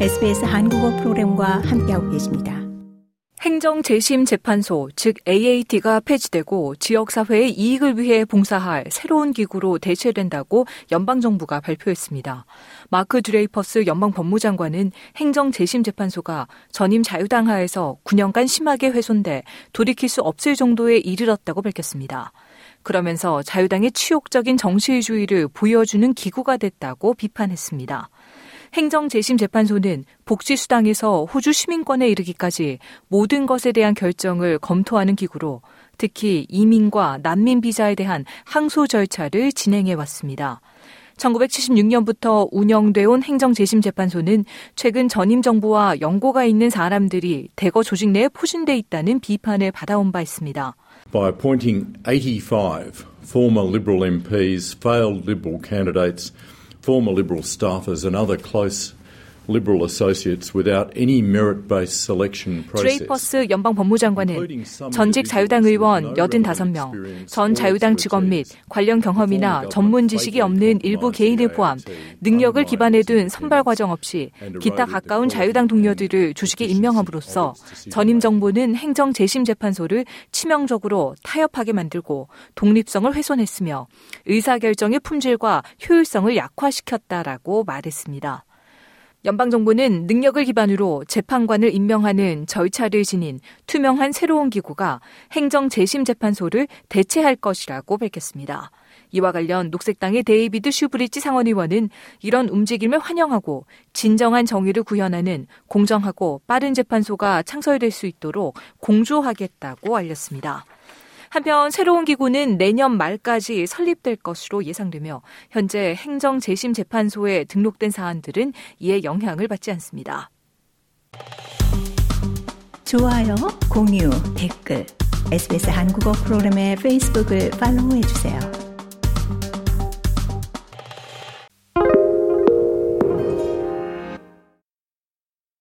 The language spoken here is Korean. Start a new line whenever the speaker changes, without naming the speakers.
SBS 한국어 프로그램과 함께하고 계십니다.
행정재심재판소, 즉 AAT가 폐지되고 지역사회의 이익을 위해 봉사할 새로운 기구로 대체된다고 연방정부가 발표했습니다. 마크 드레이퍼스 연방법무장관은 행정재심재판소가 전임 자유당 하에서 9년간 심하게 훼손돼 돌이킬 수 없을 정도에 이르렀다고 밝혔습니다. 그러면서 자유당의 치욕적인 정치주의를 보여주는 기구가 됐다고 비판했습니다. 행정재심재판소는 복지수당에서 호주 시민권에 이르기까지 모든 것에 대한 결정을 검토하는 기구로 특히 이민과 난민 비자에 대한 항소 절차를 진행해 왔습니다. 1976년부터 운영돼 온 행정재심재판소는 최근 전임 정부와 연고가 있는 사람들이 대거 조직 내에 포진돼 있다는 비판을 받아온 바 있습니다.
By appointing 85 former Liberal MPs, failed Liberal candidates, former Liberal staffers and other close
드레이퍼스 연방 법무장관은 전직 자유당 의원 85명, 전 자유당 직원 및 관련 경험이나 전문 지식이 없는 일부 개인을 포함 능력을 기반에 둔 선발 과정 없이 기타 가까운 자유당 동료들을 주식에 임명함으로써 전임 정부는 행정 재심 재판소를 치명적으로 타협하게 만들고 독립성을 훼손했으며 의사 결정의 품질과 효율성을 약화시켰다라고 말했습니다. 연방정부는 능력을 기반으로 재판관을 임명하는 절차를 지닌 투명한 새로운 기구가 행정재심재판소를 대체할 것이라고 밝혔습니다. 이와 관련 녹색당의 데이비드 슈브리지 상원의원은 이런 움직임을 환영하고 진정한 정의를 구현하는 공정하고 빠른 재판소가 창설될 수 있도록 공조하겠다고 알렸습니다. 한편 새로운 기구는 내년 말까지 설립될 것으로 예상되며 현재 행정재심재판소에 등록된 사안들은 이에 영향을 받지 않습니다.
좋아요, 공유, 댓글, SBS 한국어 프로그램의 페이스북을 팔로우해 주세요.